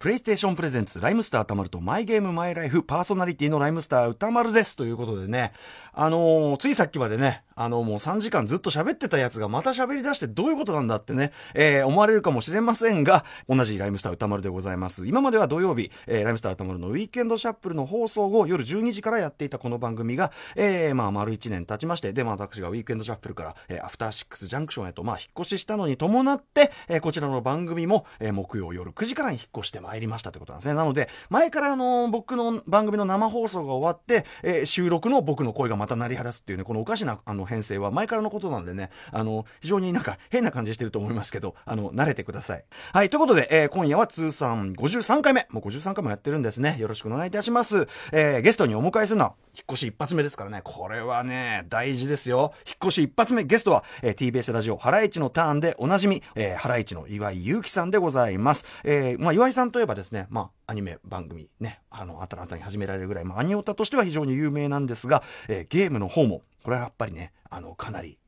プレイステーションプレゼンツ、ライムスターたまるとマイゲームマイライフ、パーソナリティのライムスター歌丸です。ということでね、あのー、ついさっきまでね、あの、もう3時間ずっと喋ってたやつがまた喋り出してどういうことなんだってね、えー、思われるかもしれませんが、同じライムスター歌丸でございます。今までは土曜日、えー、ライムスター歌丸のウィーケンドシャッフルの放送後、夜12時からやっていたこの番組が、えー、まあ、丸1年経ちまして、で、まあ、私がウィークエンドシャッフルから、えー、アフターシックスジャンクションへと、まあ、引っ越ししたのに伴って、えー、こちらの番組も、えー、木曜夜9時からに引っ越してまいりましたということなんですね。なので、前からあの、僕の番組の生放送が終わって、えー、収録の僕の声がまた鳴り果たすっていうね、このおかしな、あの、編成は前からのことなんでね、あの、非常になんか変な感じしてると思いますけど、あの、慣れてください。はい、ということで、えー、今夜は通算53回目、もう53回もやってるんですね。よろしくお願いいたします。えー、ゲストにお迎えするのは、引っ越し一発目ですからね、これはね、大事ですよ。引っ越し一発目、ゲストは、えー、TBS ラジオ、ハライチのターンでおなじみ、えー、ハライチの岩井祐希さんでございます。えー、まあ、岩井さんといえばですね、まあ、アニメ番組ね、あの、新たに始められるぐらい、まあ、アニオタとしては非常に有名なんですが、えー、ゲームの方も、これはやっぱりね、あの、かなり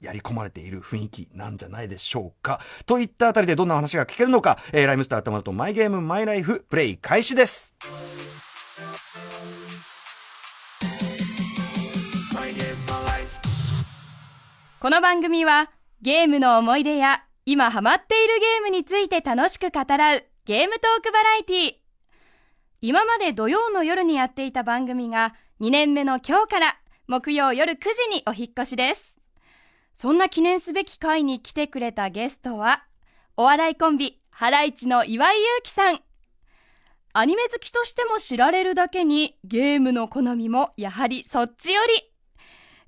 やり込まれている雰囲気なんじゃないでしょうか。といったあたりでどんな話が聞けるのか、えー、ライムスター頭とマイゲームマイライフプレイ開始です。この番組はゲームの思い出や今ハマっているゲームについて楽しく語らうゲームトークバラエティー。今まで土曜の夜にやっていた番組が2年目の今日から木曜夜9時にお引越しです。そんな記念すべき回に来てくれたゲストは、お笑いコンビ、ハライチの岩井祐希さん。アニメ好きとしても知られるだけに、ゲームの好みもやはりそっちよ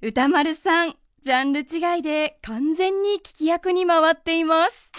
り。歌丸さん、ジャンル違いで完全に聞き役に回っています。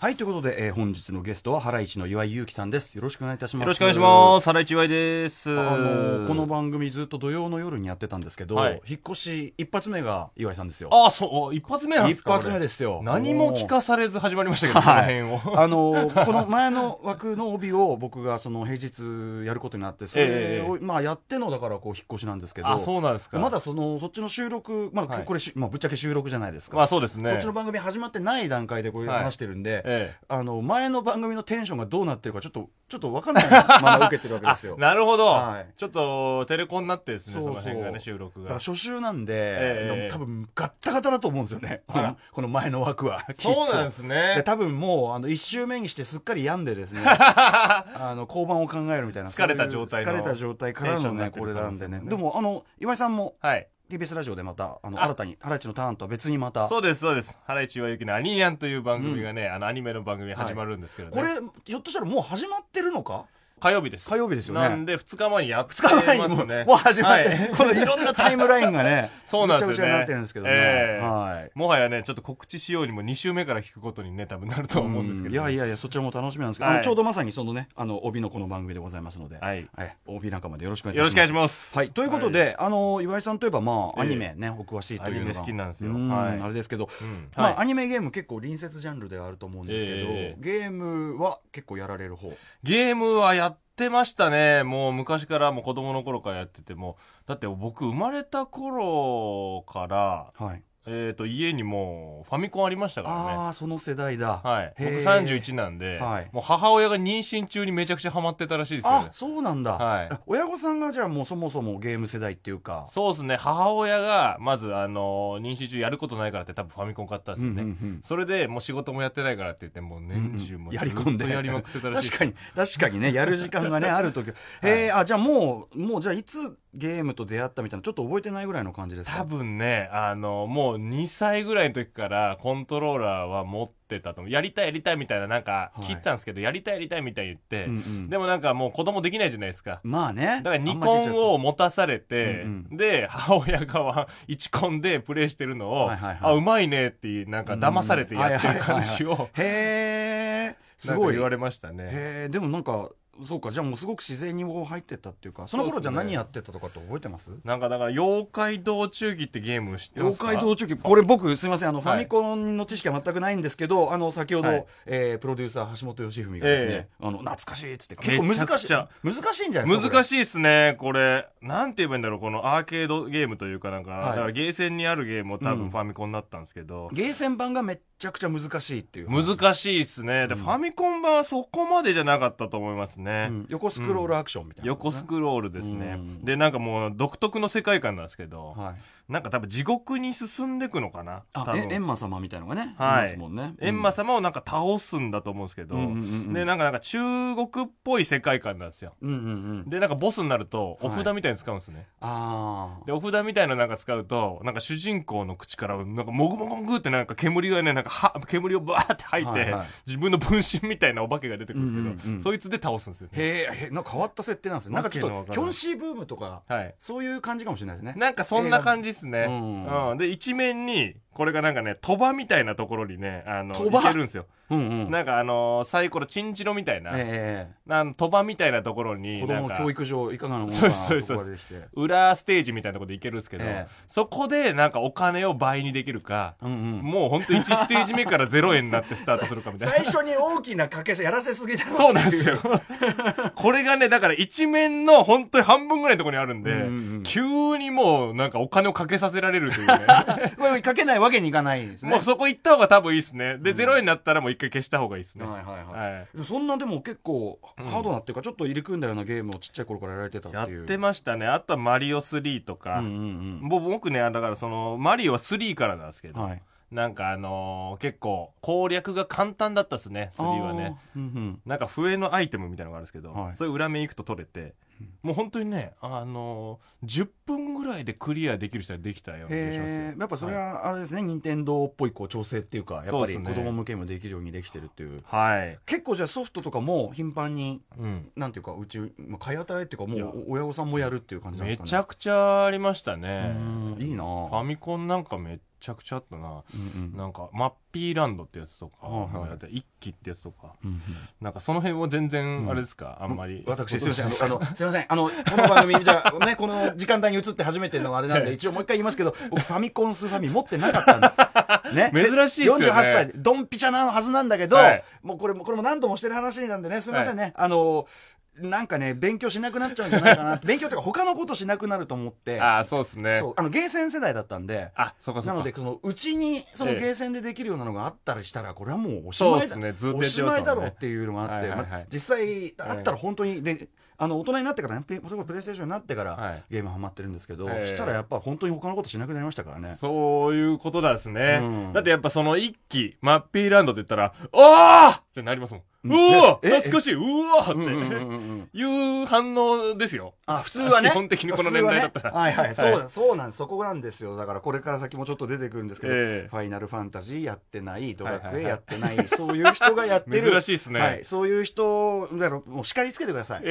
はい、ということで、えー、本日のゲストは、ハライチの岩井祐希さんです。よろしくお願いいたします。よろしくお願いします。ハライチ岩井です。あのこの番組ずっと土曜の夜にやってたんですけど、はい、引っ越し一発目が岩井さんですよ。あ、そう、一発目なんですか一発目ですよ。何も聞かされず始まりましたけど、その辺を。あの この前の枠の帯を僕がその平日やることになって、それを、えー、まあやってのだからこう引っ越しなんですけど、あ、そうなんですか。まだその、そっちの収録、まあ、はい、これ、まあ、ぶっちゃけ収録じゃないですか。まあそうですね。こっちの番組始まってない段階でこういう話してるんで、はいえ。ー、あの、前の番組のテンションがどうなってるかちょっとちょっと分かんないまま受けてるわけですよ。なるほど、はい、ちょっとテレコになってですねその辺がね収録が。初週なんで、えー、多分ガッタガタだと思うんですよね。このこの前の枠は。そうなんですね。多分もうあの1週目にしてすっかり病んでですね。あの交番を考えるみたいな。疲れた状態疲れた状態からのね。これなんでね。でもあの岩井さんも、はい TBS ラジオでまた、あの、新たに、ハライチのターンとは別にまた。そうです、そうです。ハライチはゆきのアニーヤンという番組がね、うん、あの、アニメの番組始まるんですけどね、はい、これ、ひょっとしたらもう始まってるのか火曜日です。火曜日ですよね。なんで、2日前にやってますね。2日前にももう始まって、はい、このいろんなタイムラインがね、そうなんですよね。めちゃくちゃになってるんですけどね。えー、はい。もはやね、ちょっと告知しようにも2週目から聞くことにね、多分なると思うんですけど、ね、いやいやいや、そちらも楽しみなんですけど、はい、ちょうどまさにそのね、あの、帯のこの番組でございますので、はい。はい、帯仲間でよろしくお願いします。よろしくお願いします。はい。ということで、はい、あの、岩井さんといえば、まあ、アニメね、お詳しいというのが。アニメ好きなんですよ。はい。あれですけど、うん、まあ、アニメゲーム結構隣接ジャンルではあると思うんですけど、えー、ゲームは結構やられる方？ゲームはやっってましたね。もう昔からもう子供の頃からやってても。だって僕生まれた頃から、はい、えっ、ー、と、家にもファミコンありましたからね。ああ、その世代だ。はい。僕31なんで、はい、もう母親が妊娠中にめちゃくちゃハマってたらしいですよね。あ、そうなんだ。はい。親御さんがじゃあもうそもそもゲーム世代っていうか。そうですね。母親が、まず、あの、妊娠中やることないからって多分ファミコン買ったんですよね。うんうんうん、それで、もう仕事もやってないからって言って、もう年中も、やり込んで。やりまくってたらしい。確かに、確かにね、やる時間がね、ある時。へえ、あ、じゃあもう、もうじゃあいつ、ゲームと出会ったみたいなちょっと覚えてないぐらいの感じですか？多分ねあのもう2歳ぐらいの時からコントローラーは持ってたと思う。やりたいやりたいみたいななんか聞いてたんですけど、はい、やりたいやりたいみたいに言って、うんうん、でもなんかもう子供できないじゃないですか。まあね。だから2コンを持たされて、うんうん、で母親が1コンでプレイしてるのを、はいはいはい、あうまいねってなんか騙されてやってる感じを、へえすごい。言われましたね。へえでもなんかそうかじゃあもうすごく自然にもう入ってったっていうかその頃じゃあ何やってたとかって覚えてます？なんかだから妖怪道中記ってゲーム知ってますか？妖怪道中記。これ僕すみませんあの、ファミコンの知識は全くないんですけどあの先ほど、はい。えープロデューサー橋本義文がですね、えあの懐かしいっつって。結構難しい。難しいんじゃないですかい難しいっすね。これなんて言えばいいんだろうこのアーケードゲームというかなんか、はい。だからゲーセンにあるゲームも多うん。分ファミコンだったんですけど、ゲーセン版がめちゃくちゃ難しいっていう。難しいっすね。で、うん。ファミコン版はそこまでじゃなかったと思いますね、うん。横スクロールアクションみたいな、横スクロールですね、うん。でなんかもう独特の世界観なんですけど、はいなんか多分地獄に進んでいくのかな？多あえ分。エンマ様みたいのがね、はい。いますもんね。エンマ様をなんか倒すんだと思うんですけど、でなんかなんか中国っぽい世界観なんですよ。うんうんうん。でなんかボスになるとおはい札みたいに使うんですね、ああでお札みたいなのなんか使うとなんか主人公の口からなんかもぐもぐもぐってなんか煙がねなんかは煙をバーって吐いて、自分の分身みたいなお化けが出てくるんですけど、そいつで倒すんですよね。へえへなんか変わった設定なんですよなんかちょっとキョンシーブームとかはい。そういう感じかもしれないですね。なんかそんな感じですね。ううんん。で、一面に、これがなんかね、鳥羽みたいなところにね、あの、鳥羽？行けるんですよ。うんうん。なんかあのーサイコロ、チンチロみたいな、えあの鳥羽みたいなところえに、子供教育上いかがなものかそうなですそうですところでして。裏ステージみたいなところで行けるんですけど、ええ。そこでなんかお金を倍にできるか、うんうん。もうほんと1ステージ目から0円になってスタートするかみたいな。最初に大きな掛けせやらせすぎだろそうなんですよ。これがね、だから一面の本当に半分ぐらいのところにあるんで、うんうんうん。急にもうなんかお金をかけさせられるというね。かけないわけにいかないですね。もうそこ行った方が多分いいですね。で、ゼロ円になったらもう一回消した方がいいですね。はいはいはい。はい。そんなでも結構うんハードなっていうかちょっと入り組んだようなゲームをちっちゃい頃からやられてたやっていう。ってましたね。あとはマリオ3とか。うんうんぼ僕ね、だからその、マリオは3からなんですけど、うんはい。なんかあのー結構攻略が簡単だったっすね、3はね。うんうん。なんか笛のアイテムみたいなのがあるんですけど、はい。そういう裏面行くと取れて、もう本当にね、あのー10分ぐらいでクリアできる人はできたような気がしますやっぱそれはあれですね任天堂っぽいこう調整っていうかやっぱり子供向けにもできるようにできてるっていう。はい。結構じゃあソフトとかも頻繁にうん。なんていうかうち、まあ、買い与えっていうかもう親御さんもやるっていう感じなんですかね。めちゃくちゃありましたうね。んいいなファミコンなんかめちゃくちゃあったな。うんうんなんか、マッピーランドってやつとか、一機ってやつとか、うんうんなんかその辺は全然、あれですか、あんまり。私、すみません。あの、すみません。あの、この番組、じゃあ、ね、この時間帯に移って初めてのあれなんで、一応もう一回言いますけど、僕、ファミコンスーファミ持ってなかったんだ。ね。珍しいっすよね48歳、ドンピシャなはずなんだけど、はいもうこれも、これも何度もしてる話なんでね、すみませんね。あの、なんかね、勉強しなくなっちゃうんじゃないかな。勉強というか、他のことしなくなると思って、ああ、そうですね。そう、あの、ゲーセン世代だったんで、あ、そこそこ。なので、その、うちに、そのええゲーセンでできるようなのがあったりしたら、これはもうおしまいだ。ですねずっとおしまいだろうっていうのがあって、はいはいはいまあ実際、あったら本当に、で、あの、大人になってからね、プレそれこそプレイステーションになってから、はいゲームハマってるんですけど、えしたらやっぱ本当に他のことしなくなりましたからね。そういうことなんですね。うんだってやっぱその一機、マッピーランドって言ったら、おーってなりますもん。うわええ懐かしいうわって、いう反応ですよ。あ、普通はね。基本的にこの年代だったらはいはい。はいそうだ、そうなんです。そこなんですよ。だからこれから先もちょっと出てくるんですけど、ええファイナルファンタジーやってない、ドラクエやってない、そういう人がやってる。珍しいっすねはい。そういう人、だからもう叱りつけてください。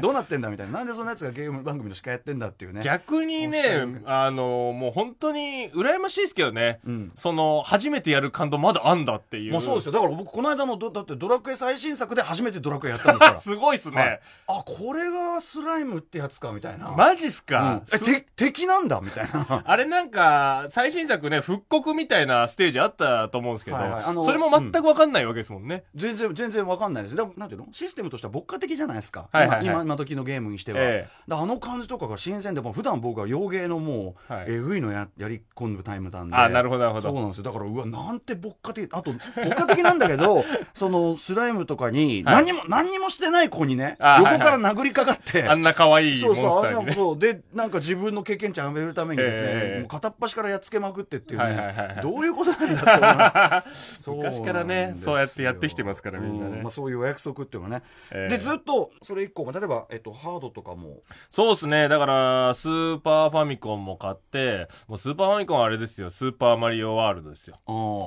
どうなってんだみたいな。なんでそんなやつがゲーム番組の司会やってんだっていうね。逆にねあの、もう本当に羨ましいですけどね。うんその、初めてやる感動まだあんだっていう。もうそうですよ。だから僕、この間のど、だってドラクエ最新作で初めてドラクエやったんですから。すごいっすね。はいあ、これがスライムってやつか、みたいな。マジっすうんか、え、敵なんだ？みたいな。あれなんか、最新作ね、復刻みたいなステージあったと思うんですけど、はいはいあのそれも全くわかんないわけですもんね。全然、全然わかんないです。でも、なんていうの？システムとしては牧歌的じゃないですか。はいはいはい今、今時のゲームにしては。ええだからあの感じとかが新鮮で、もう普段僕は洋芸のもう、はいえぐいのややり込むタイムなんで。あなるほどなるほどそうなんですよ。だから、うわ、なんて牧歌的、あと、牧歌的なんだけど、その、スライムとかに、はい。何にも、何にもしてない子にね、あ横から殴りかかって、あんな可愛いモンスターにね。なそう。で、なんか自分の経験値上げるためにですね、ええ。もう片っ端からやっつけまくってっていうね、どういうことなんだって 昔からねそうやってやってきてますからみんなね。うまあ、そういうお約束っていうのはね。ええ。で、ずっと、それ以降、例えば、えっと、ハードとかも、そうですね。だから、スーパーファミコンも買って、もうスーパーファミコンはあれですよ。スーパーマリオワールドですよ。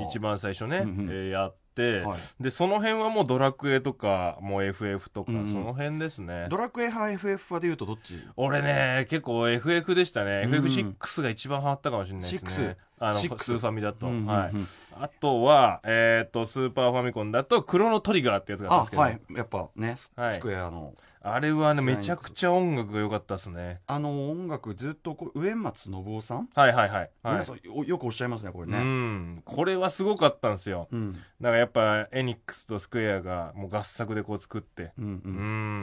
一番最初ね、やって、、はい、でその辺はもうドラクエとかもう FF とか、うん、その辺ですね。ドラクエ派 FF 派でいうとどっち？俺ね結構 FF でしたね、うん、FF6 が一番ハマったかもしれないですね。あのス。ーファミだと、うんうんうん、はい、あとは、えっ、ー、とスーパーファミコンだとクロノトリガーってやつがあったんですけど。はい。やっぱねス,、クエアのあれはねめちゃくちゃ音楽が良かったですね。あの音楽ずっとこう上松信夫さん？はいはいはい、はい、よくおっしゃいますねこれね。うん。これはすごかったんですよ、うん、だからやっぱエニックスとスクエアがもう合作でこう作って、うんうん。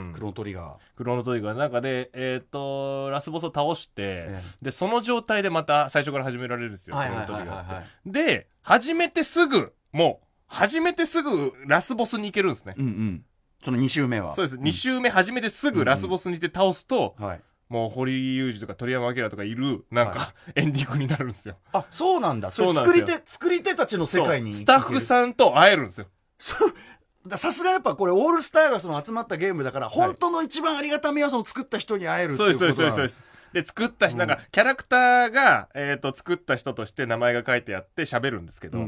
うん、クロノトリガー。クロノトリガーの中でえっ、ー、とラスボスを倒して、ええ、でその状態でまた最初から始められるんですよ、クロノトリガーって。で始めてすぐもう始めてすぐラスボスに行けるんですね、うんうんその2周目は。そうです。2周目始めてすぐラスボスにて倒すと、はい。もう堀裕二とか鳥山明とかいる、なんか、エンディングになるんですよ。あ、そうなんだ。そう作り手、作り手たちの世界に。スタッフさんと会えるんですよ。そう。さすがやっぱこれオールスターがその集まったゲームだから、本当の一番ありがたみはその作った人に会えるっていうことそうです、そうです、そうです。で、作った人、なんか、キャラクターが、えっ、と、作った人として名前が書いてあって喋るんですけど、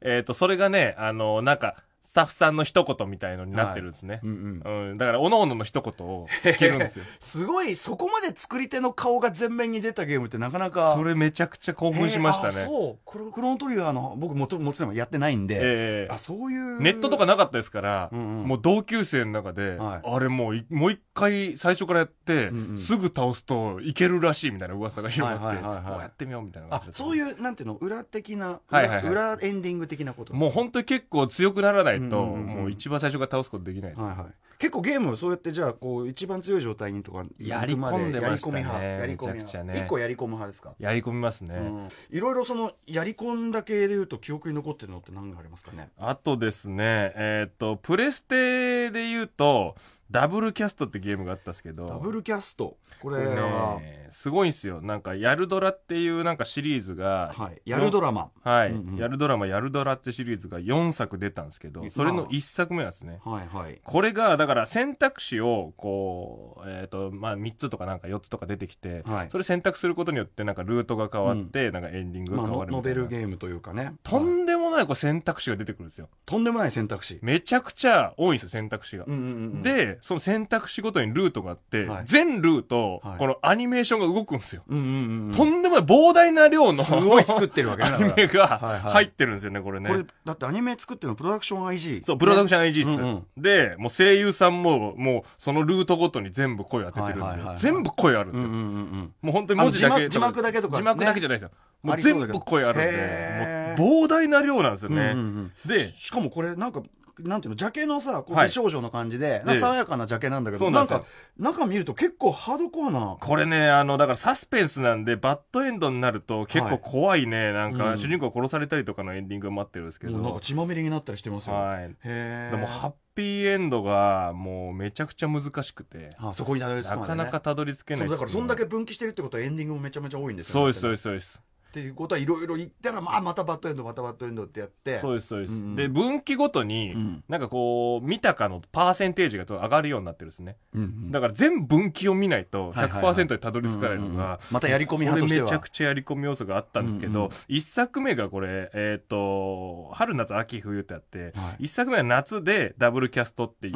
えっ、と、それがね、あの、なんか、スタッフさんの一言みたいのになってるんですね。はい、うんうん、うん、だから、おのおのの一言を聞けるんですよ。すごい、そこまで作り手の顔が前面に出たゲームってなかなか。それめちゃくちゃ興奮しましたね。そう。クロクロントリガーの、僕ももちろんやってないんで、えー、あ、そういう。ネットとかなかったですから、うんうん、もう同級生の中で、はい、あれもう、もう一回最初からやって、うんうん、すぐ倒すといけるらしいみたいな噂が広がって、もうやってみようみたいなあ、そういう、なんていうの、裏的な、はいはいはい、裏エンディング的なこと。もう本当に結構強くならないと、うんうんうん、もう一番最初から倒すことできないです、はいはい、結構ゲームそうやってじゃあこう一番強い状態にとかやり込んでましたね。やり込み派？ね、一個やり込む派ですか？やり込みますね、いろいろそのやり込んだ系でいうと記憶に残ってるのって何がありますかね？あとですねえー、っとプレステでいうとダブルキャストってゲームがあったんですけど。ダブルキャスト？これは、ね、すごいんですよ。なんかやるドラっていうなんかシリーズが、はい、やるドラマ。はい、うんうん、やるドラマやるドラってシリーズが4作出たんですけどそれの1作目なんですね、はいはい、これがだから選択肢をこうえっ、ー、とまあ3つとかなんか4つとか出てきて、はい、それ選択することによってなんかルートが変わって、うん、なんかエンディングが変わるまあ、ノベルゲームというかね。とんでもないこう選択肢が出てくるんですよ。とんでもない選択肢。めちゃくちゃ多いんですよ選択肢が、うんうんうん、でその選択肢ごとにルートがあって、はい、全ルート、はい、このアニメーションが動くんですよ、うんうんうん、とんでもない膨大な量のすごい作ってるわけ アニメが入ってるんですよね、これね。これだってアニメ作ってるのプロダクション IG そうプロダクション IG っす、うんうん、でもう声優さんももうそのルートごとに全部声当ててるんで、はいはいはいはい、全部声あるんですよ、うんうんうん、もう本当に文字だけ字幕だけとか、字幕だけじゃないですよ。もう全部声あるんでもう膨大な量なんですよね、うんうんうん、でしかもこれなんかなんていうの、ジャケのさ、こう美少女の感じで、はい、爽やかなジャケなんだけど、なんか、中見ると結構ハードコアな。これね、あの、だからサスペンスなんで、バッドエンドになると結構怖いね、はい、なんか、主人公殺されたりとかのエンディングが待ってるんですけど。なんか血まみれになったりしてますよ。はい。へでも、ハッピーエンドがもうめちゃくちゃ難しくて。あそこにたどり着く、ね、なかなかたどり着けない。そう、だからそんだけ分岐してるってことはエンディングもめちゃめちゃ多いんですよね。そうです、そうです、そうです。っていうことはいろいろ言ったら、まあ、またバッドエンドまたバッドエンドってやって。そうですそうです、うんうん、で分岐ごとに、うん、なんかこう見たかのパーセンテージが上がるようになってるんですね、うんうん、だから全分岐を見ないと100%でたどり着かないのがまたやり込み派としては。めちゃくちゃやり込み要素があったんですけど、うんうん、1作目がこれえっ、ー、と春夏秋冬ってあって、はい、1作目は夏でダブルキャストっていう、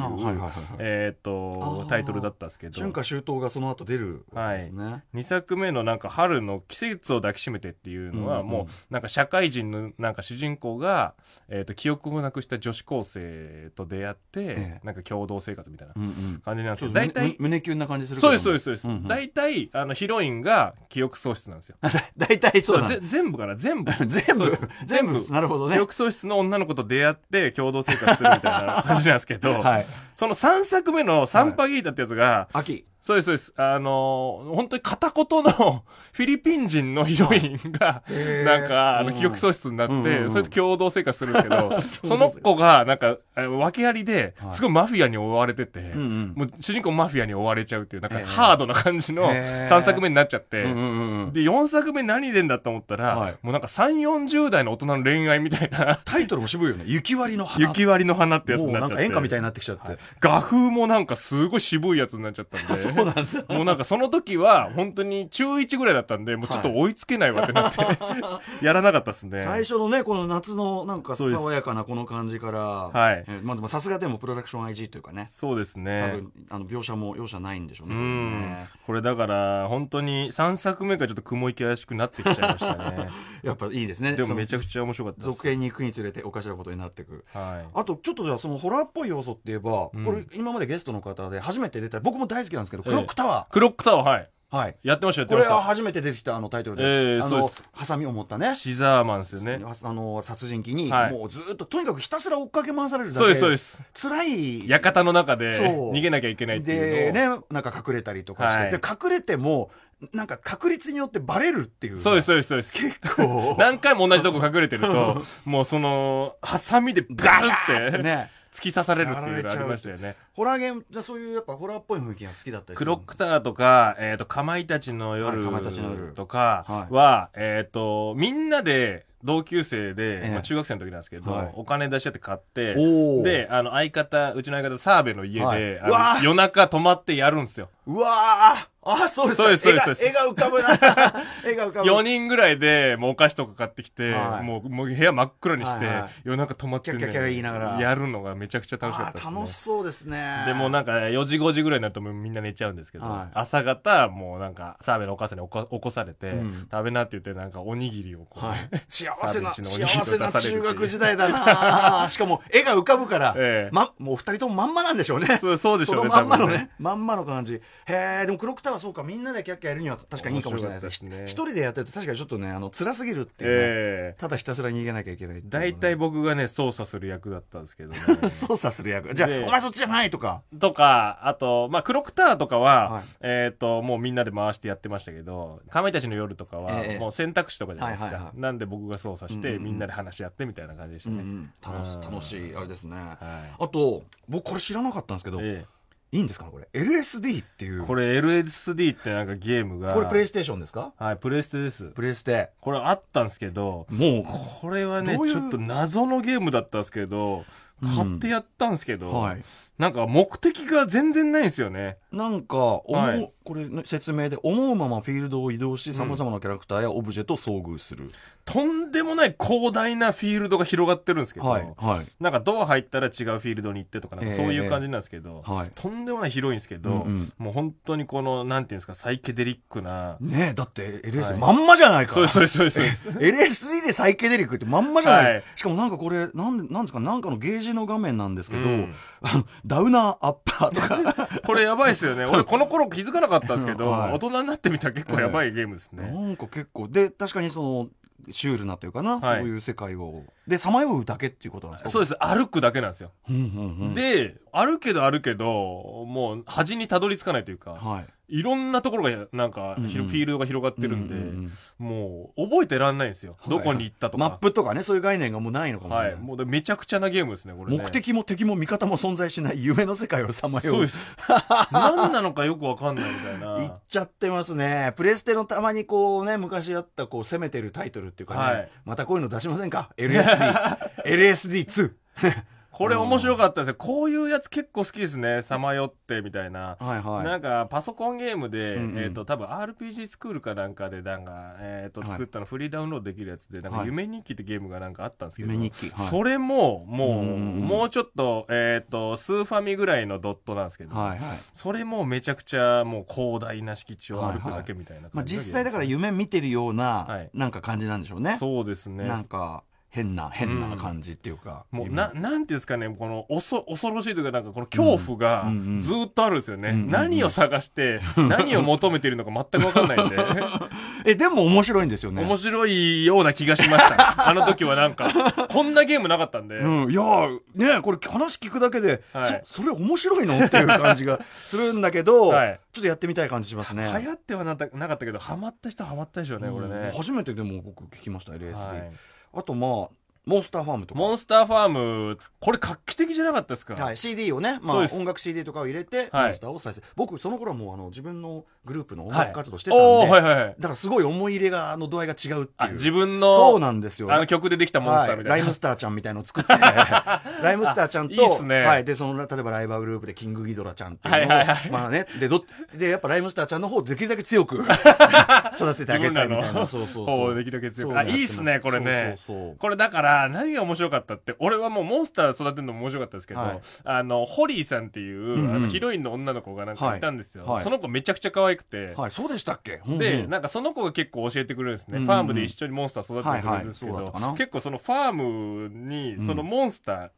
えっ、ー、とタイトルだったんですけど。春夏秋冬がその後出るですね、はい、2作目のなんか春の季節を抱きしめてっていうのはもうなんか社会人のなんか主人公が、えー、と記憶をなくした女子高生と出会って、ええ、なんか共同生活みたいな感じなんですけど、大体胸キュンな感じするそうですそうですそうです、うんうん、大体あのヒロインが記憶喪失なんですよ。大体そうだ。全部かな？全部。全部。全部。なるほどね。記憶喪失の女の子と出会って共同生活するみたいな感じなんですけど、はい、その3作目の「サンパギータ」ってやつが、はい、秋そうです、そうです。あのー、本当に片言の フィリピン人のヒロインが、なんか、あの、記憶喪失になって、それと共同生活するんですけど、その子が、なんか、訳ありで、すごいマフィアに追われてて、もう主人公マフィアに追われちゃうっていう、なんかハードな感じの3作目になっちゃって、で、4作目何でんだと思ったら、もうなんか3、40代の大人の恋愛みたいな。タイトルも渋いよね。雪割りの花。雪割りの花ってやつになっちゃって。なんか演歌みたいになってきちゃって。画風もなんかすごい渋いやつになっちゃったんで。そうなんだ。もうなんかその時は本当に中1ぐらいだったんで、もうちょっと追いつけないわってなって、やらなかったですね。最初のね、この夏のなんか爽やかなこの感じから、はい。えまあでもさすがでもプロダクション IG というかね、そうです多ね。分あの描写も容赦ないんでしょうね。うこれんね。これだから、本当に3作目からちょっと雲行き怪しくなってきちゃいましたね。やっぱいいですね。でもめちゃくゃちゃ面白かったです。続編に行くにつれておかしなことになっていく。はい。あとちょっとじゃあそのホラーっぽい要素って言えば、うんこれ今までゲストの方で初めて出た僕も大好きなんですけど、ええクロックタワクロックタワー、はい。ー。はい。やってました、やってこれはました。初めて出てきたあのタイトルで、ええそうですハサミを持ったね。シザーマンですよね。あの殺人鬼に、はいもうずっととにかくひたすら追っかけ回されるだけそうです、そうです。辛い館の中でそう逃げなきゃいけないっていうのを。でねなんか隠れたりとかして、はいで隠れてもなんか確率によってバレるっていうそうです、そうです、そうです。結構 何回も同じとこ隠れてると、もうその、ハサミでガシャって、ね突き刺されるっていうのがありましたよね。ホラーゲームじゃあそういうやっぱホラーっぽい雰囲気が好きだったりクロックタワーとか、えっ、と、かまいたちの夜はいかまいたちの夜。とかはは、えっ、と、みんなで同級生で、ええ。まあ中学生の時なんですけど、はい。お金出し合って買って、で、あの、相方、うちの相方、澤部の家で、はい。夜中泊まってやるんですよ。うわーあそうですか。そうですそうです絵が絵が浮かぶな。絵が浮かぶ。4人ぐらいで、もうお菓子とか買ってきて、はい。もう、もう部屋真っ暗にして、はいはい。夜中泊まってねキャッキャッキャ言いながら。やるのがめちゃくちゃ楽しかったあですね。ー楽しそうですね。でもなんか4時5時ぐらいになるともうみんな寝ちゃうんですけど、はい。朝方もうなんか澤部のお母さんに起こ起こされて、うん。食べなって言ってなんかおにぎりをこう、はい、幸せな、サービスのおにぎりを幸せな中学時代だな。しかも、絵が浮かぶから、ええ。ま、もう二人ともまんまなんでしょうね。そうそうでしょうねそのまんまの多分ね、まんまの感じ。へえ、でもクロックタワーそうか、みんなでキャッキャやるには確かにいいかもしれないです。ね。一人でやってると確かにちょっとね、あの、辛すぎるっていうね、ええ。ただひたすら逃げなきゃいけないっていうのね。大体僕がね操作する役だったんですけどね。操作する役。じゃあ、でお前そっちじゃないとか。とかあとまあクロックタワーとかは、はい。えっ、ともうみんなで回してやってましたけどかまいたちの夜とかは、ええ。もう選択肢とかじゃないですか、はいはいはい。なんで僕が操作して、うんうんうん。みんなで話し合ってみたいな感じでしたね、うんうん、楽しうん楽しい、あれですね。はあと、僕これ知らなかったんですけど、いえいいんですかねこれ？LSD っていう。えこれ LSD ってなんかゲームがこれプレイステーションですか？はいプレステですプレイステ。これあったんですけどもう、これはねちょっと謎のゲームだったんですけど買ってやったんですけど、はい。なんか目的が全然ないんですよね。なんか、思う、はい。これ、ね、説明で、思うままフィールドを移動し、様々なキャラクターやオブジェと遭遇する。とんでもない広大なフィールドが広がってるんですけど、はい、はい、なんかドア入ったら違うフィールドに行ってとかなんかええそういう感じなんですけど、はい。とんでもない広いんですけど、うんうん。もう本当にこのなんていうんですかサイケデリックなねえ、だってい。まんまじゃないか。そうそうそうそう LSD でサイケデリックってまんまじゃない、はい。しかもなんかこれ、なんで、なんですか、なんかのゲージの画面なんですけど、うん。ダウナーアッパーとか、これやばいですよね。俺この頃気づかなかったんですけど、はい。大人になってみたら結構やばいゲームですね、なんか結構、で、確かにその、シュールなというかな、はい。そういう世界を、で、さまようだけっていうことなんですか？そうです。歩くだけなんですよ、うんうんうん、で歩けど歩けどもう端にたどり着かないというか、はい。いろんなところがなんか、うんうん。フィールドが広がってるんで、うんうんうん。もう覚えてらんないんですよ、どこに行ったとか、マップとかね、そういう概念がもうないのかもしれな。はい。い、もうでめちゃくちゃなゲームですねこれね。目的も敵も味方も存在しない夢の世界をさまよう。そうです。何なのかよくわかんないみたいな。言っちゃってますね。プレステのたまにこうね、昔あったこう攻めてるタイトルっていうかね、はい。またこういうの出しませんか？?LSD。LSD2。これ面白かったですねこういうやつ結構好きですねさまよってみたいなはいはい。なんかパソコンゲームで、うんうんえっ、と多分 RPG スクールかなんかでなんかえっ、とはい作ったのフリーダウンロードできるやつでなんかはい夢日記ってゲームがなんかあったんですけど、夢日記。はい、それももう、うんうんうんもうちょっとえっ、とスーファミぐらいのドットなんですけど、はいはい。それもめちゃくちゃもう広大な敷地を歩くだけみたいなまあ感じの実際だから夢見てるような、はいなんか感じなんでしょうね。そうですねなんか変な、変な感じっていうか。夢もうな、なんていうんですかね、この、おそ、恐ろしいというか、なんかこの恐怖がずーっとあるんですよね。うんうんうん何を探して、何を求めているのか全くわかんないんで、え、でも面白いんですよね。面白いような気がしました。あの時はなんか、こんなゲームなかったんで、うん、いやーねこれ話聞くだけで、はいそ、それ面白いの？っていう感じがするんだけど、はいちょっとやってみたい感じしますね。流行ってはなったなかったけど、ハマった人はハマったでしょうね、これね。初めてでも僕聞きました、LSD。はいあとまあ、モンスターファームとか。モンスターファーム、これ画期的じゃなかったですか？はい、CD をね、まあ、音楽 CD とかを入れて、モンスターを再生。僕、その頃はもう、あの、自分のグループの音楽活動してたんで、はいはいはい、だからすごい思い入れが、あの、度合いが違うっていう。自分の、そうなんですよ。あの曲でできたモンスターみたいな。ライムスターちゃんみたいのを作って、ライムスターちゃんと、いいすね。はい。で、その、例えばライバーグループでキングギドラちゃんっていうのを、はいはいはい、まあね、で、ど、で、やっぱライムスターちゃんの方をできるだけ強く 育ててあげたいみたいな。そうそうそう。できるだけ強く。あ、いいっすね、これね。そうそうそうこれだから、何が面白かったって、俺はもうモンスター育てるのも面白かったですけど、はい、あの、ホリーさんっていう、うんうん、あのヒロインの女の子がなんかいたんですよ、はい、その子めちゃくちゃ可愛くて。はい、そうでしたっけ、うんうん、で、なんかその子が結構教えてくれるんですね。うんうん、ファームで一緒にモンスター育ててくれるんですけど、結構そのファームに、そのモンスター、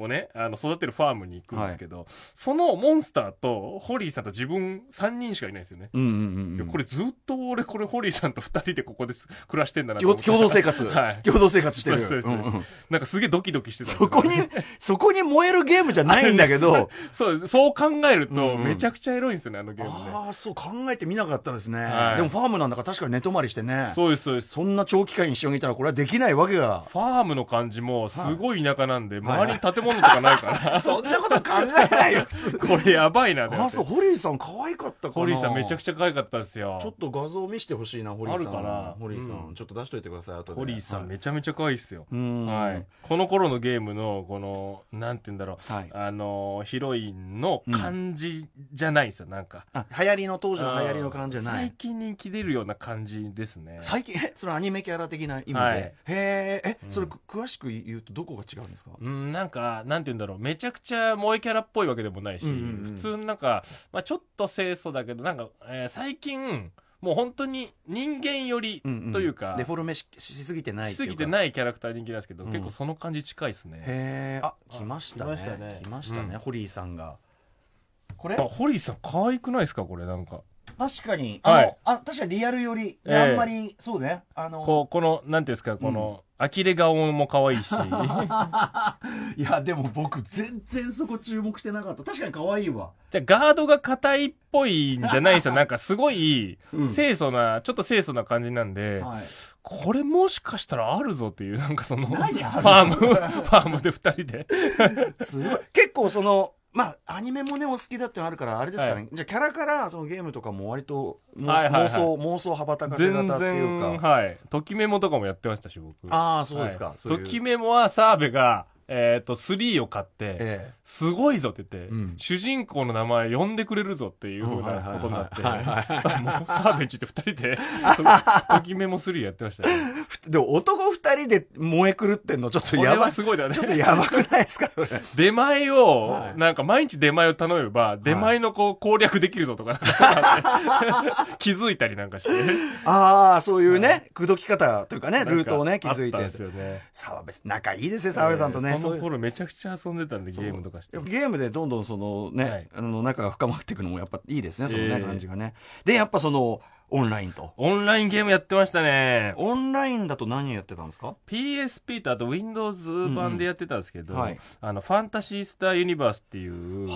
をね、あの、育てるファームに行くんですけど、はい、そのモンスターと、ホリーさんと自分3人しかいないんですよね。うんうんうん、これずっと俺、これホリーさんと2人でここで暮らしてんだな共同生活。はい。共同生活してる。そうです、そうです、うんうん。なんかすげえドキドキしてたそこに、そこに燃えるゲームじゃないんだけど。そう、そう考えると、めちゃくちゃエロいんですよね、あのゲームね。ああ、そう考えてみなかったですね。はい、でもファームなんだから確かに寝泊まりしてね。そうです、そうです。そんな長期間一緒にいたらこれはできないわけが。ファームの感じもすごい田舎なんで、周りに建物とかないから。そんなこと考えないよ、普通。これやばいな、あ、そう、ホリーさん可愛かったかなホリーさんめちゃくちゃ可愛かったですよ。ちょっと画像見してほしいな、ホリーさん。あるかな？ホリーさん、ちょっと出しといてください、後で。ホリーさん、めちゃめちゃ可愛いっすよ。はい。この頃のゲームの、この、なんて言うんだろう、はい、あの、ヒロインの感じじゃないんですよ、なんか。あ、流行りの、当時の流行りの感じじゃない。最近人気出るような感じですね。最近、え、それアニメキャラ的な意味で。はい、へえ、え、それ、詳しく言うとどこが違うんですか？うん、なんか、なんて言うんだろう、めちゃくちゃ萌えキャラっぽいわけでもないし、うんうんうん、普通なんか、まあ、ちょっと清楚だけどなんか、えー、最近もう本当に人間寄りというか、うんうん、デフォルメしすぎてないしすぎてないキャラクター人気なんですけど、うん、結構その感じ近いですね。へえあ来ましたね。来ましたね。来ましたね、うん、ホリーさんが。これ？あホリーさん可愛くないですかこれなんか。確かに。あの、はい、あ確かにリアル寄り、えー、あんまりそうね。あのここのなんていうんですかこの、呆れ顔も可愛いし。いや、でも僕全然そこ注目してなかった。確かに可愛いわ。じゃガードが硬いっぽいんじゃないですよ。なんかすごい、清楚な、うん、ちょっと清楚な感じなんで、はい、これもしかしたらあるぞっていう、なんかその、ファーム、ファームで二人で。すごい。結構その、まあ、アニメもね、お好きだってあるから、あれですかね。はい、じゃあ、キャラからそのゲームとかも割と妄,、はいはいはい、妄想、妄想羽ばたかせ方っていうか。はい。ときメモとかもやってましたし、僕。ああ、そうですか。ときメモは澤部が、えっ、ー、と、3を買って、ええ、すごいぞって言って、うん、主人公の名前呼んでくれるぞっていうふうなことになって、もう、サーベンチって二人で、ときメモ3やってましたね。でも男二人で燃え狂ってんのちょっとやばい。すごいだね。ちょっとやばくないですか、それ。出前を、なんか毎日出前を頼めば、出前のこう攻略できるぞとか、気づいたりなんかして。ああ、そういうね、口説き方というかね、ルートをね、気づいて。ですよね。澤部、仲いいですね、澤部さんとね。その頃めちゃくちゃ遊んでたんで、ゲームとかして。ゲームでどんどんそのね、はい、あの仲が深まっていくのもやっぱいいですね、そのね、感じがね。で、やっぱその、オンラインと。オンラインゲームやってましたね。オンラインだと何やってたんですか ?PSP とあと Windows 版でやってたんですけど、うんうんはい、あの、ファンタシースターユニバースっていう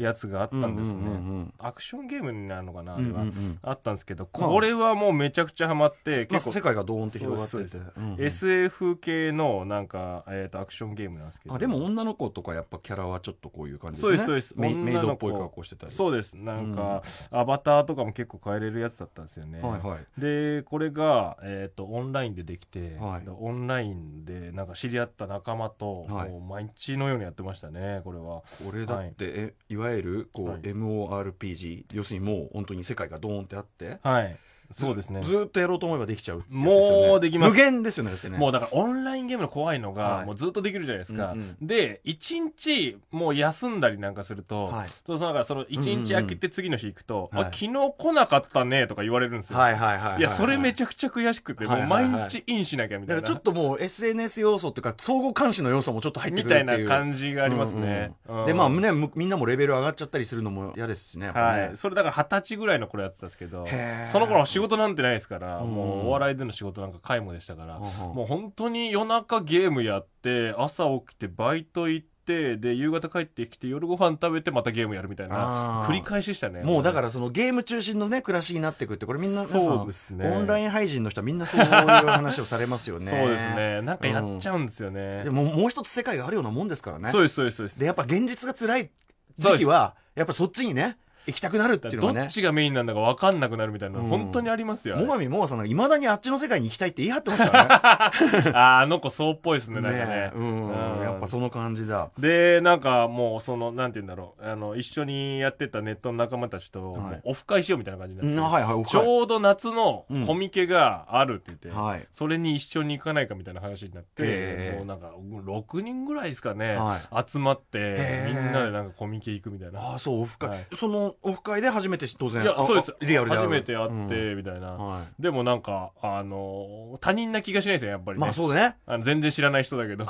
やつがあったんですね。アクションゲームになるのかなあれは、うんうんうん。あったんですけど、これはもうめちゃくちゃハマって、結構。世界がドーンって広がってて。うんうん、SF 系のなんか、えっ、ー、と、アクションゲームなんですけど。あ、でも女の子とかやっぱキャラはちょっとこういう感じですね。そうです、そうです。メイドっぽい格好してたり。そうです。なんか、うん、アバターとかも結構変えれるやつだったんですよね。はいはい。はい、でこれが、えーと、オンラインでできて、はい、オンラインでなんか知り合った仲間と、はい、もう毎日のようにやってましたねこれは。これだって、はい、えいわゆるこう、はい、MORPG 要するにもう本当に世界がドーンってあってはいそうですね。ずっとやろうと思えばできちゃう、ね、もうできます。無限ですよね、ね。もうだからオンラインゲームの怖いのが、はい、もうずっとできるじゃないですか。うんうん、で、一日もう休んだりなんかすると、はい、そうだからその一日空けて次の日行くと、うんうんうん、あ、昨日来なかったねとか言われるんですよ。はいはいはい、はい、いや、それめちゃくちゃ悔しくて、もう毎日インしなきゃみたいな。だからちょっともう SNS 要素っていうか、相互監視の要素もちょっと入ってくるみたいな感じがありますね。うんうん、で、まあ、ね、みんなもレベル上がっちゃったりするのも嫌ですしね。ねはい。それだから二十歳ぐらいの頃やってたんですけど、その頃仕事なんてないですから、から、もうお笑いでの仕事なんか皆無でしたから、もう本当に夜中ゲームやって、朝起きてバイト行って、て、で、夕方帰ってきて、夜ご飯食べて、またゲームやるみたいな、繰り返しでしたね。もうだからそのゲーム中心のね、暮らしになってくって、これみんな、そうですね。オンライン配信の人はみんなそういう話をされますよね。そうですね。なんかやっちゃうんですよね。うん、でももう一つ世界があるようなもんですからね。そうです、そうです、そうです。で、やっぱ現実が辛い時期は、やっぱそっちにね、行きたくなるっていうのはね。どっちがメインなんだか分かんなくなるみたいな、うん、本当にありますよ。もがみもがさんがいまだにあっちの世界に行きたいって言い張ってますからね。ああの子そうっぽいですね、なんかね。ねうん、うん、やっぱその感じだ。で、なんかもう、その、なんて言うんだろう、あの、一緒にやってたネットの仲間たちと、はい、オフ会しようみたいな感じになって、うんはいはい、ちょうど夏のコミケがあるって言って、うん、それに一緒に行かないかみたいな話になって、もうなんか、6人ぐらいですかね、はい、集まって、みんなでなんかコミケ行くみたいな。ああ、そう、オフ会。はい、そのオフ会で初めて当然。いや、そうです。リアルで初めて会って、みたいな、うんはい。でもなんか、あの、他人な気がしないですよ、やっぱり、ね、まあそうだね。あの全然知らない人だけど。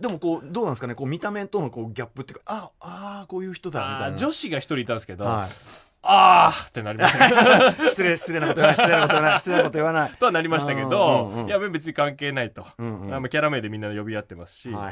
でもこう、どうなんですかね、こう見た目とのこうギャップっていうか、あ、ああ、こういう人だ、みたいな。女子が一人いたんですけど、はいああってなりました。失礼、失礼なこと言わない、失礼なこと言わない、失礼なこと言わない。とはなりましたけど、うんうん、いや、別に関係ないと。うんうん、キャラ名でみんな呼び合ってますし。は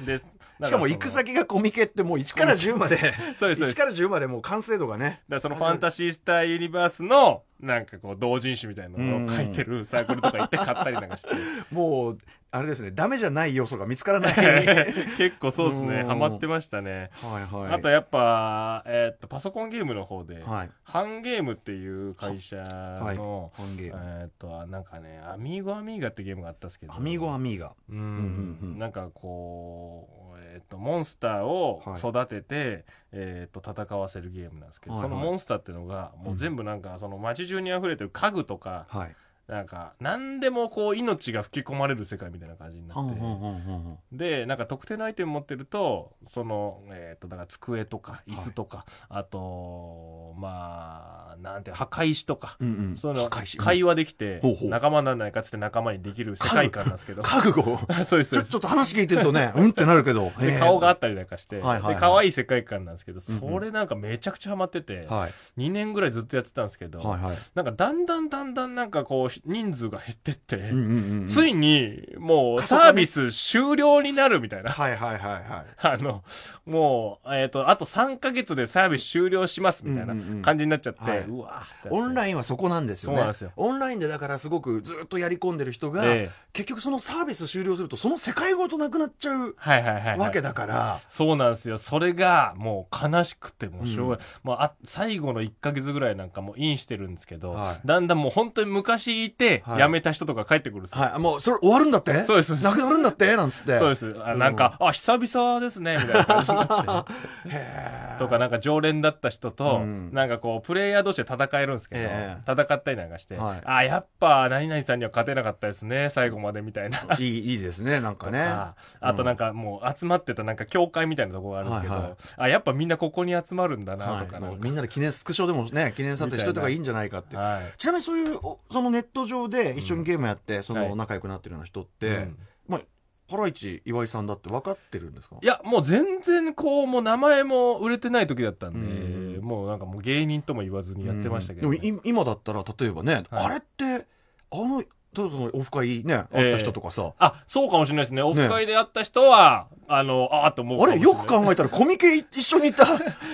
い、で しかも行く先がコミケってもう1から10まで、そうです。1から10までもう完成度がね。だそのファンタシースターユニバースの、なんかこう、同人誌みたいなのを書いてるサークルとか行って買ったりなんかして。もう、あれですね、ダメじゃない要素が見つからない。結構そうですね、ハマってましたね。はいはい。あとやっぱ、えー、っと、パソコンゲームの方で、はい、ハンゲームっていう会社の、はい、ハンゲーム。えー、っと、なんかね、アミーゴアミーガってゲームがあったんですけど。アミーゴアミーガ。うん。うんなんかこう、えー、っと、モンスターを育てて、はい、えー、っと、戦わせるゲームなんですけど、はいはい、そのモンスターっていうのが、もう全部なんか、その街中に溢れてる家具とか、はいなんか、何でもこう、命が吹き込まれる世界みたいな感じになって、で、なんか特定のアイテム持ってると、その、えと、だから机とか椅子とか、はい、あと、まあ、なんて、墓石とか、うんうん、その、会話できて、仲間にならないかつって仲間にできる世界観なんですけど。覚悟。そうですちょ。っと話聞いてるとね、うんってなるけど。で顔があったりなんかして、はい可愛い世界観なんですけど、それなんかめちゃくちゃハマってて、はい、2年ぐらいずっとやってたんですけど、なんかだんだんだんだんなんかこう、人数が減ってって、うんうんうん、ついに、もう、サービス終了になるみたいな。はいはいはいはい。あの、もう、えっ、ー、と、あと3ヶ月でサービス終了しますみたいな感じになっちゃって、うんうんうん、うわオンラインはそこなんですよね。そうなんですよ。オンラインでだからすごくずっとやり込んでる人が、え結局そのサービス終了すると、その世界ごとなくなっちゃうわけだから。そうなんですよ。それが、もう悲しくて、もうしょうがない。うん、もうあ、最後の1ヶ月ぐらいなんかもうインしてるんですけど、はい、だんだんもう本当に昔いて、辞めた人とか帰ってくるんですよ。はい、もう、それ終わるんだって？そうです。なくなるんだって？なんつって。そうです。あなんか、あ、久々ですね、みたいな感じになって。とか、なんか常連だった人と、うん、なんかこう、プレイヤー同士で戦えるんですけど、戦ったりなんかして、はい、あ、やっぱ、何々さんには勝てなかったですね、最後までみたいな。いい、いいですね、なんかね。あとなんかもう、集まってたなんか教会みたいなところがあるんですけど、あ、やっぱみんなここに集まるんだな、とかはい、みんなで記念、スクショでもね、記念撮影しといた方がいいんじゃないかって。はい、ちなみにそういう、そのネット上で一緒にゲームやって、その仲良くなってるような人って、うん、まあ、ハライチ岩井さんだって分かってるんですか？いや、もう全然こう、もう名前も売れてない時だったんで、うん、もうなんかもう芸人とも言わずにやってましたけど、ね。うん、でも今だったら例えばね、はい、あれって、あの、そのオフ会ね、会った人とかさ。あ、そうかもしれないですね。オフ会で会った人は、あの、ああと思う。あれ、よく考えたらコミケ一緒にいた？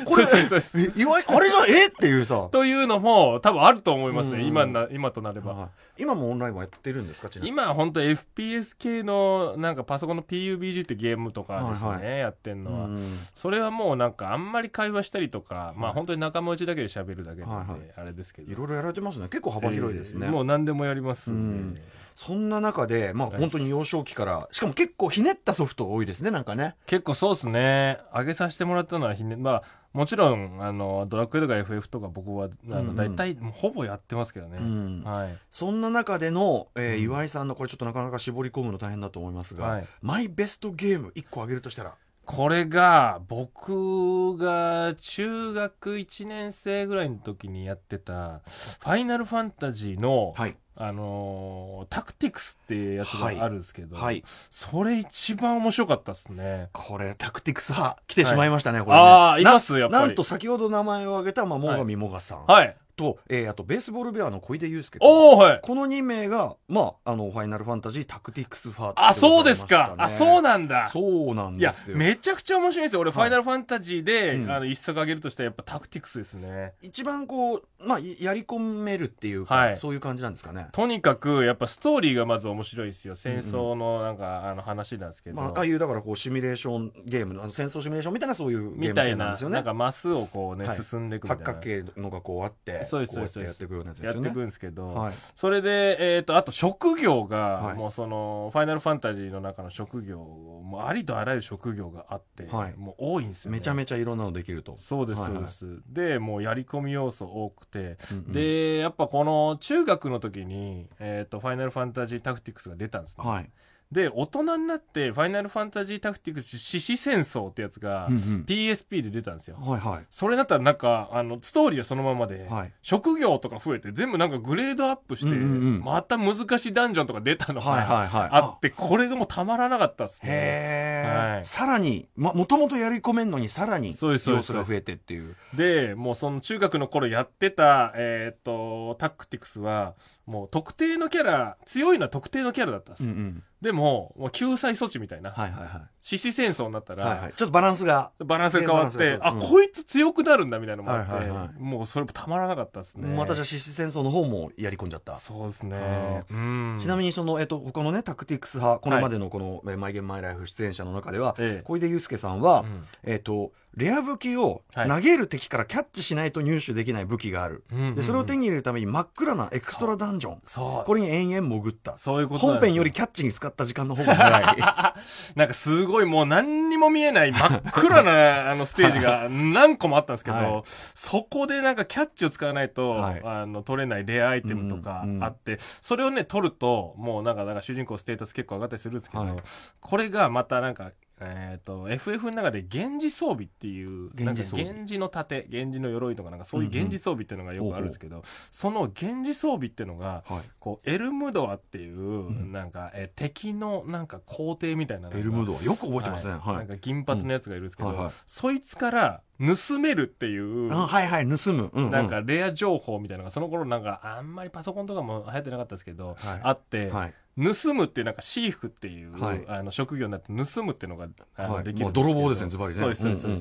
これ、そうそうそういわあれじゃえ？っていうさ。というのも、多分あると思いますね。今な、今となれば。今もオンラインはやってるんですか今は本当 FPS 系の、なんかパソコンの PUBG ってゲームとかですね、はいはい、やってんのは。それはもうなんかあんまり会話したりとか、まあ本当に仲間内だけで喋るだけなんで、あれですけど。いろいろやられてますね。結構幅広いですね。もう何でもやりますんで。そんな中で、まあ本当に幼少期から、しかも結構ひねったソフト多いですね、なんかね。結構そうですね。上げさせてもらったのはひね、まあもちろん、あの、ドラクエとか FF とか僕は、あの、大体、ほぼやってますけどね。うん、はい。そんな中での、えー、岩井さんの、これちょっとなかなか絞り込むの大変だと思いますが、はい、マイベストゲーム1個あげるとしたら？これが、僕が中学1年生ぐらいの時にやってた、ファイナルファンタジーの、はい、あのー、タクティクスっていうやつがあるんですけど、はいはい、それ一番面白かったですね。これ、タクティクス派、来てしまいましたね、はい、これ、ね、ああ、います、やっぱり。なんと先ほど名前を挙げた、まあ、最上もがさん。はい。と、えー、あと、ベースボールベアの小出祐介おはい。この2名が、まあ、あの、ファイナルファンタジータクティクスファー、あ、そうですか。あ、そうなんだ。そうなんですよ。めちゃくちゃ面白いですよ。俺、ファイナルファンタジーで、あの、一作あげるとしたらやっぱタクティクスですね。一番こう、まあ、やり込めるっていうか、はい、そういう感じなんですかね。とにかく、やっぱストーリーがまず面白いですよ。戦争のなんか、あの話なんですけど。まあ、ああいう、だからこう、シミュレーションゲーム、あの戦争シミュレーションみたいなそういうゲーム性なんですよね。なんかマスをこうね、進んでいくみたいな。八角形のがこうあって、そうです、そうです。やっていくようなやつですよね。やっていくんですけど、はい、それで、えっ、ー、と、あと職業が、もうその、ファイナルファンタジーの中の職業、もうありとあらゆる職業があって、はい、もう多いんですよ、ね、めちゃめちゃいろんなのできると。そうです、そうです。はいはい、で、もうやり込み要素多くて、うんうん、で、やっぱこの中学の時に、えっ、ー、と、ファイナルファンタジータクティクスが出たんですね。はい。で、大人になって、ファイナルファンタジータクティクス獅子戦争ってやつが、PSP で出たんですよ。はいはい。それだったらなんか、あの、ストーリーはそのままで、はい、職業とか増えて、全部なんかグレードアップして、また難しいダンジョンとか出たのがあって、これがもうたまらなかったっすね。へはい、さらに、ま、もともとやり込めんのにさらに、要素が増えてっていう。で、もうその中学の頃やってた、えっ、と、タクティクスは、もう特定のキャラ、強いのは特定のキャラだったんですよ。うんうんでも、もう救済措置みたいな。はいはいはい。獅子戦争になったら、はいはい、ちょっとバランスが。バランスが変わって、あ、うん、こいつ強くなるんだみたいなのもあって、はいはいはい、もうそれもたまらなかったですね。またじゃあ獅子戦争の方もやり込んじゃった。そうですね。うん、ちなみにその、えっと、他のね、タクティクス派、これまでのこの、はい、マイゲームマイライフ出演者の中では、ええ、小出祐介さんは、うん、えっと、レア武器を投げる敵からキャッチしないと入手できない武器がある、はい、でそれを手に入れるために真っ暗なエクストラダンジョン。これに延々潜った。そういうこと本編よりキャッチに使った時間の方が長い。なんかすごいもう何にも見えない真っ暗なあのステージが何個もあったんですけど、はい、そこでなんかキャッチを使わないと、はい、あの取れないレアアイテムとかあって、うんうん、それをね取るともうなんかなんか主人公ステータス結構上がったりするんですけど、はい、これがまたなんかえっ、ー、と、FF の中で源氏装備っていう、源氏源氏の盾、源氏の鎧とかなんかそういう源氏装備っていうのがよくあるんですけど、うんう。ん、その源氏装備っていうのが、はい、こう、エルムドアっていう、うん、なんか、え敵のなんか皇帝みたいなエルムドア。よく覚えてますね。はい。なんか銀髪のやつがいるんですけど、うんはいはい、そいつから盗めるっていう、はいはい、盗む。うんうん、なんかレア情報みたいなのが、その頃なんかあんまりパソコンとかも流行ってなかったですけど、はい、あって、はい盗むってなんかシーフっていう、はい、あの職業になって盗むっていうのがあの、はい、できるんです泥棒ですねズバリね。そうですそうです、うんうん、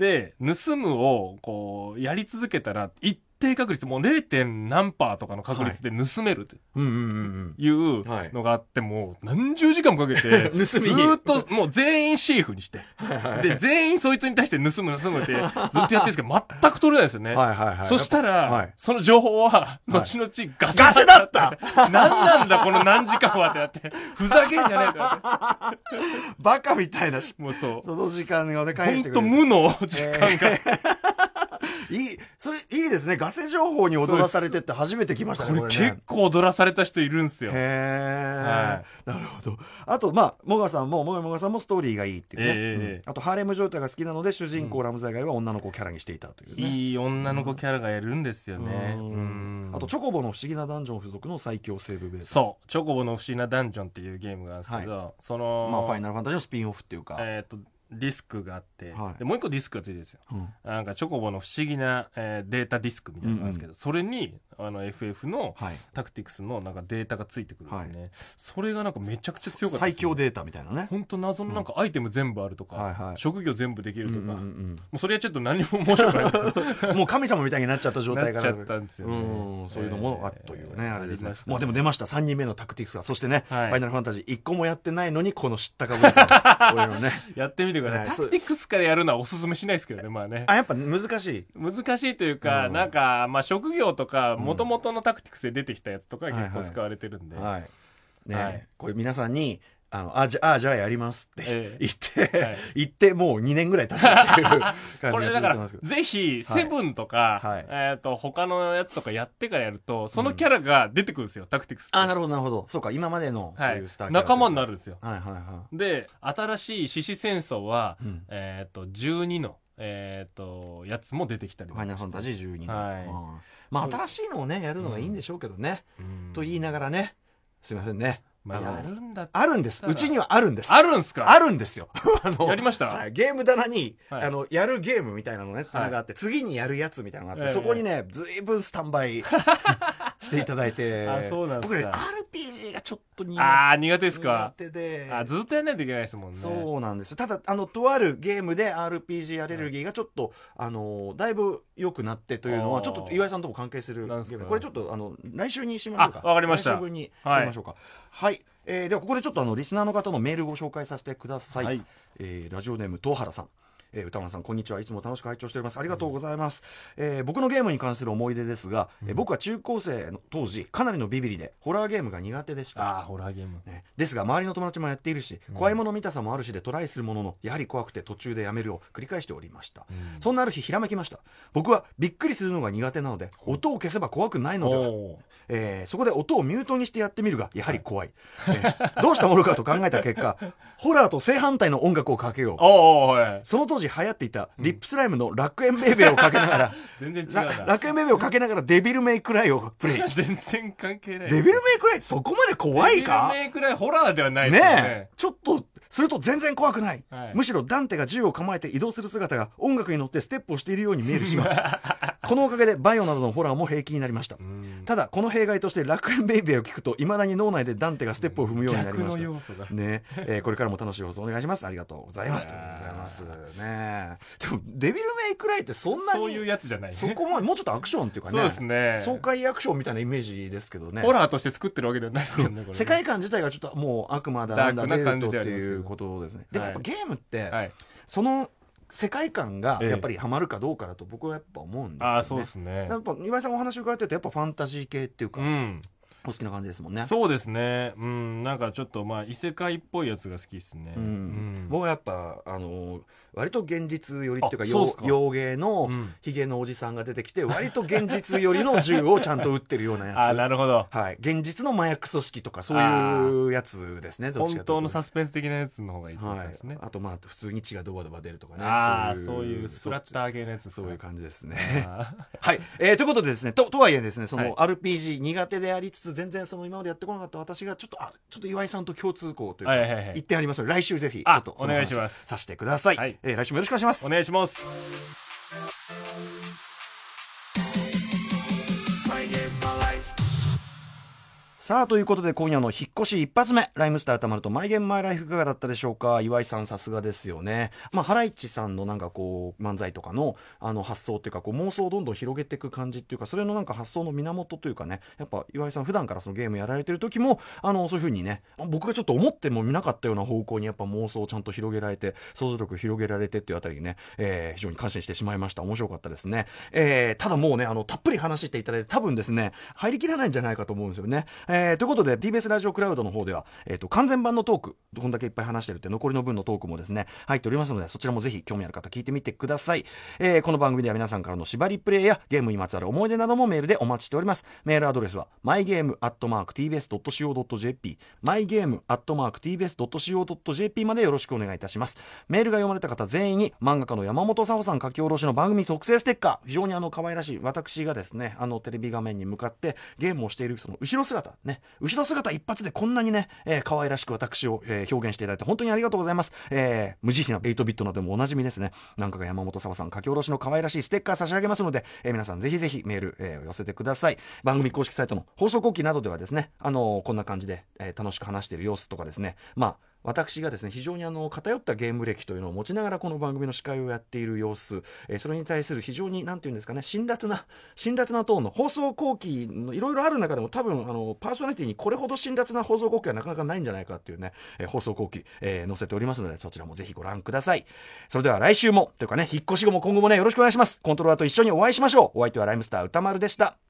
で盗むをこうやり続けたら一定確率、もう 0. 何パーとかの確率で盗めるっていうのがあって、もう何十時間もかけて、ずっともう全員シーフにして、で、全員そいつに対して盗む盗むってずっとやってるんですけど、全く取れないですよね。そしたら、その情報は、後々ガセガセだった何なんだこの何時間はってなって、ふざけんじゃねえかって。バカみたいなもうそう。その時間がね、返してくれる。ほんと無の時間が。いい、それいいですね。ガセ情報に踊らされてって初めて来ましたね。これ、結構踊らされた人いるんですよ。へえ、はい。なるほど。あと、まあ、モガさんも、モガモガさんもストーリーがいいっていうね。えー、うん、あと、ハーレム状態が好きなので、主人公ラムザイガイは女の子キャラにしていたというね。いい女の子キャラがやるんですよね。あと、チョコボの不思議なダンジョン付属の最強セーブベース。そう。チョコボの不思議なダンジョンっていうゲームがあるんですけど、はい、その、まあ、ファイナルファンタジーのスピンオフっていうか。えっ、と、ディスクがあって、はい、でもう一個ディスクがついてるんですよ、うん、なんかチョコボの不思議な、えー、データディスクみたいなのがあるんですけど、うんうん、それにあの FF の、タクティクスのなんかデータがついてくるんですね、はい、それがなんかめちゃくちゃ強かった、最強データみたいなね。本当謎のなんかアイテム全部あるとか、はいはい、職業全部できるとか、うんうんうん、もうそれはちょっと何も面白くない。もう神様みたいになっちゃった状態から。なっちゃったんですよ、ね、うんそういうのもあというね、えー、あれですね。もうでも出ました。3人目のタクティクスが。そしてね、はい、ファイナルファンタジー1個もやってないのにこの知ったかぶり こういうのね。やってみてください、はい、タクティクスからやるのはおすすめしないですけどねまあね。あやっぱ難しい。難しいというか、うん、なんかまあ職業とかもともとのタクティクスで出てきたやつとか結構使われてるんで、はい、はい、ね、はい、これ皆さんにあの、あ、じゃあ、じゃあやりますって言って、えーはい、言ってもう2年ぐらい経ったっていう感じこれだから、ぜひ、セブンとか、はい、えっ、ー、と、他のやつとかやってからやると、そのキャラが出てくるんですよ、うん、タクティクスあ、なるほど、なるほど。そうか、今までの、そういうスター、はい、仲間になるんですよ。はいはいはい。で、新しい獅子戦争は、うん、えっ、ー、と、12の、えっ、ー、と、やつも出てきたりファイナルファンタジー12のやつ、はい、まあ、新しいのをね、やるのがいいんでしょうけどね。と言いながらね、すいませんね。まあ、やるんだ。あるんです。うちにはあるんです。あるんすか？あるんですよ。あのやりました？はいゲーム棚に、はい。あの、やるゲームみたいなのね、棚があって、次にやるやつみたいなのがあって、ええ。そこにね、ずいぶんスタンバイ していただいて。あそうなんですか。僕ね、RPG がちょっと苦ああ、苦手ですか。苦手で。あずっとやんないといけないですもんね。そうなんですただあのとあるゲームで RPG アレルギーがちょっと、あのだいぶ良くなってというのはちょっと岩井さんとも関係するゲームこれちょっとあの来週にしましょうか。あわかりました。来週分にしましょうか。はい、えーではここでちょっとあのリスナーの方のメールご紹介させてください、はい。えーラジオネーム東原さんえー歌丸さんこんにちは。いつも楽しく拝聴しております。ありがとうございます、えー僕のゲームに関する思い出ですが、えー僕は中高生の当時かなりのビビリでホラーゲームが苦手でした。ああ、ホラーゲーム。ね、ですが周りの友達もやっているし、怖いもの見たさもあるしでトライするもののやはり怖くて途中でやめるを繰り返しておりました、そんなある日ひらめきました。僕はびっくりするのが苦手なので音を消せば怖くないのでは、えーそこで音をミュートにしてやってみるがやはり怖い、えーどうしたものかと考えた結果ホラーと正反対の音楽をかけよう。その当時流行っていた RIP SLYME の楽園ベイベーをかけながら、全然違うらな。楽園ベイベーをかけながら Devil May Cry をプレイ。全然関係ない。デビルメイクライってそこまで怖いか？ Devil May Cry ホラーではないですよね。ねえ。ちょっとすると全然怖くない、はい。むしろダンテが銃を構えて移動する姿が音楽に乗ってステップをしているように見える始末 このおかげでバイオなどのホラーも平気になりました。うん。ただこの弊害として楽園ベイベーを聞くといまだに脳内でダンテがステップを踏むようになりました。逆の要素が。ね。えーこれからも楽しい放送お願いします。ありがとうございます。とございます。ねでもデビルメイクライってそんなにそういうやつじゃない。そこまでもうちょっとアクションっていうかね。そうですね。爽快アクションみたいなイメージですけどね。ホラーとして作ってるわけではないですけどね、世界観自体がちょっともう悪魔だなんだなデートっていうことですね。でもやっぱはいゲームって、はい。その世界観がええやっぱりハマるかどうかだと僕はやっぱ思うんですよね。ああ、そうですねや。っぱ岩井さんお話伺ってるとやっぱファンタジー系っていうか、うん。お好きな感じですもんね。そうですね。うん。なんかちょっとまあ、異世界っぽいやつが好きですね。うんうん僕はやっぱあの割と現実寄りっていうか洋芸のうん。ヒゲのおじさんが出てきて割と現実寄りの銃をちゃんと撃ってるようなやつ。ああ、なるほど。はい、現実の麻薬組織とかそういうやつですね本当のサスペンス的なやつの方がいいってことはいですね。あとまあ普通に血がドバドバ出るとかね。ああ、そういうスプラッター系のやつそういう感じですね。あ はい。えーということでですね、と、とはいえですね、そのはい。RPG 苦手でありつつ、全然その今までやってこなかった私が、ちょっと、あ、ちょっと岩井さんと共通項というか、はいはいはい言ってありますので、来週ぜひ、ちあょっとお願いします。させてください。はいえー来週もよろしくお願いしますお。願いします。さあ、ということで今夜の引っ越し一発目、ライムスターたまるとマイゲームマイライフいかがだったでしょうか？岩井さんさすがですよね。まあ、ハライチさんのなんかこう、漫才とかの、あの発想っていうか、こう妄想をどんどん広げていく感じっていうか、それのなんか発想の源というかね、やっぱ岩井さん普段からそのゲームやられてる時も、あの、そういうふうにね、僕がちょっと思っても見なかったような方向にやっぱ妄想をちゃんと広げられて、想像力広げられてっていうあたりにね、えー非常に感心してしまいました。面白かったですね。えーただもうね、あの、たっぷり話していただいて、多分ですね、入りきらないんじゃないかと思うんですよね。えーえということで、TBS ラジオクラウドの方では、えっ、と、完全版のトーク、こんだけいっぱい話してるって、残りの分のトークもですね、入っておりますので、そちらもぜひ興味ある方聞いてみてください。えーこの番組では皆さんからの縛りプレイやゲームにまつわる思い出などもメールでお待ちしております。メールアドレスは、mygame.tbs.co.jp、mygame.tbs.co.jp までよろしくお願いいたします。メールが読まれた方全員に、漫画家の山本佐穂さん書き下ろしの番組特製ステッカー、非常にあの、可愛らしい、私がですね、あの、テレビ画面に向かってゲームをしているその後ろ姿、ね、後ろ姿一発でこんなにね、えー可愛らしく私を、えー表現していただいて本当にありがとうございます。えー無慈悲な8ビットなどでもおなじみですね。なんかが山本沙和さん書き下ろしの可愛らしいステッカー差し上げますので、えー皆さんぜひぜひメール、えー寄せてください。番組公式サイトの放送後期などではですね、あのーこんな感じで、えー楽しく話している様子とかですね、まあ、私がですね非常にあの偏ったゲーム歴というのを持ちながらこの番組の司会をやっている様子、えーそれに対する非常に何て言うんですかね辛辣な辛辣なトーンの放送後期のいろいろある中でも多分あのパーソナリティにこれほど辛辣な放送後期はなかなかないんじゃないかっていうね、えー放送後期、えー載せておりますのでそちらもぜひご覧ください。それでは来週もというかね引っ越し後も今後もねよろしくお願いします。コントローラーと一緒にお会いしましょう。お相手はライムスター歌丸でした。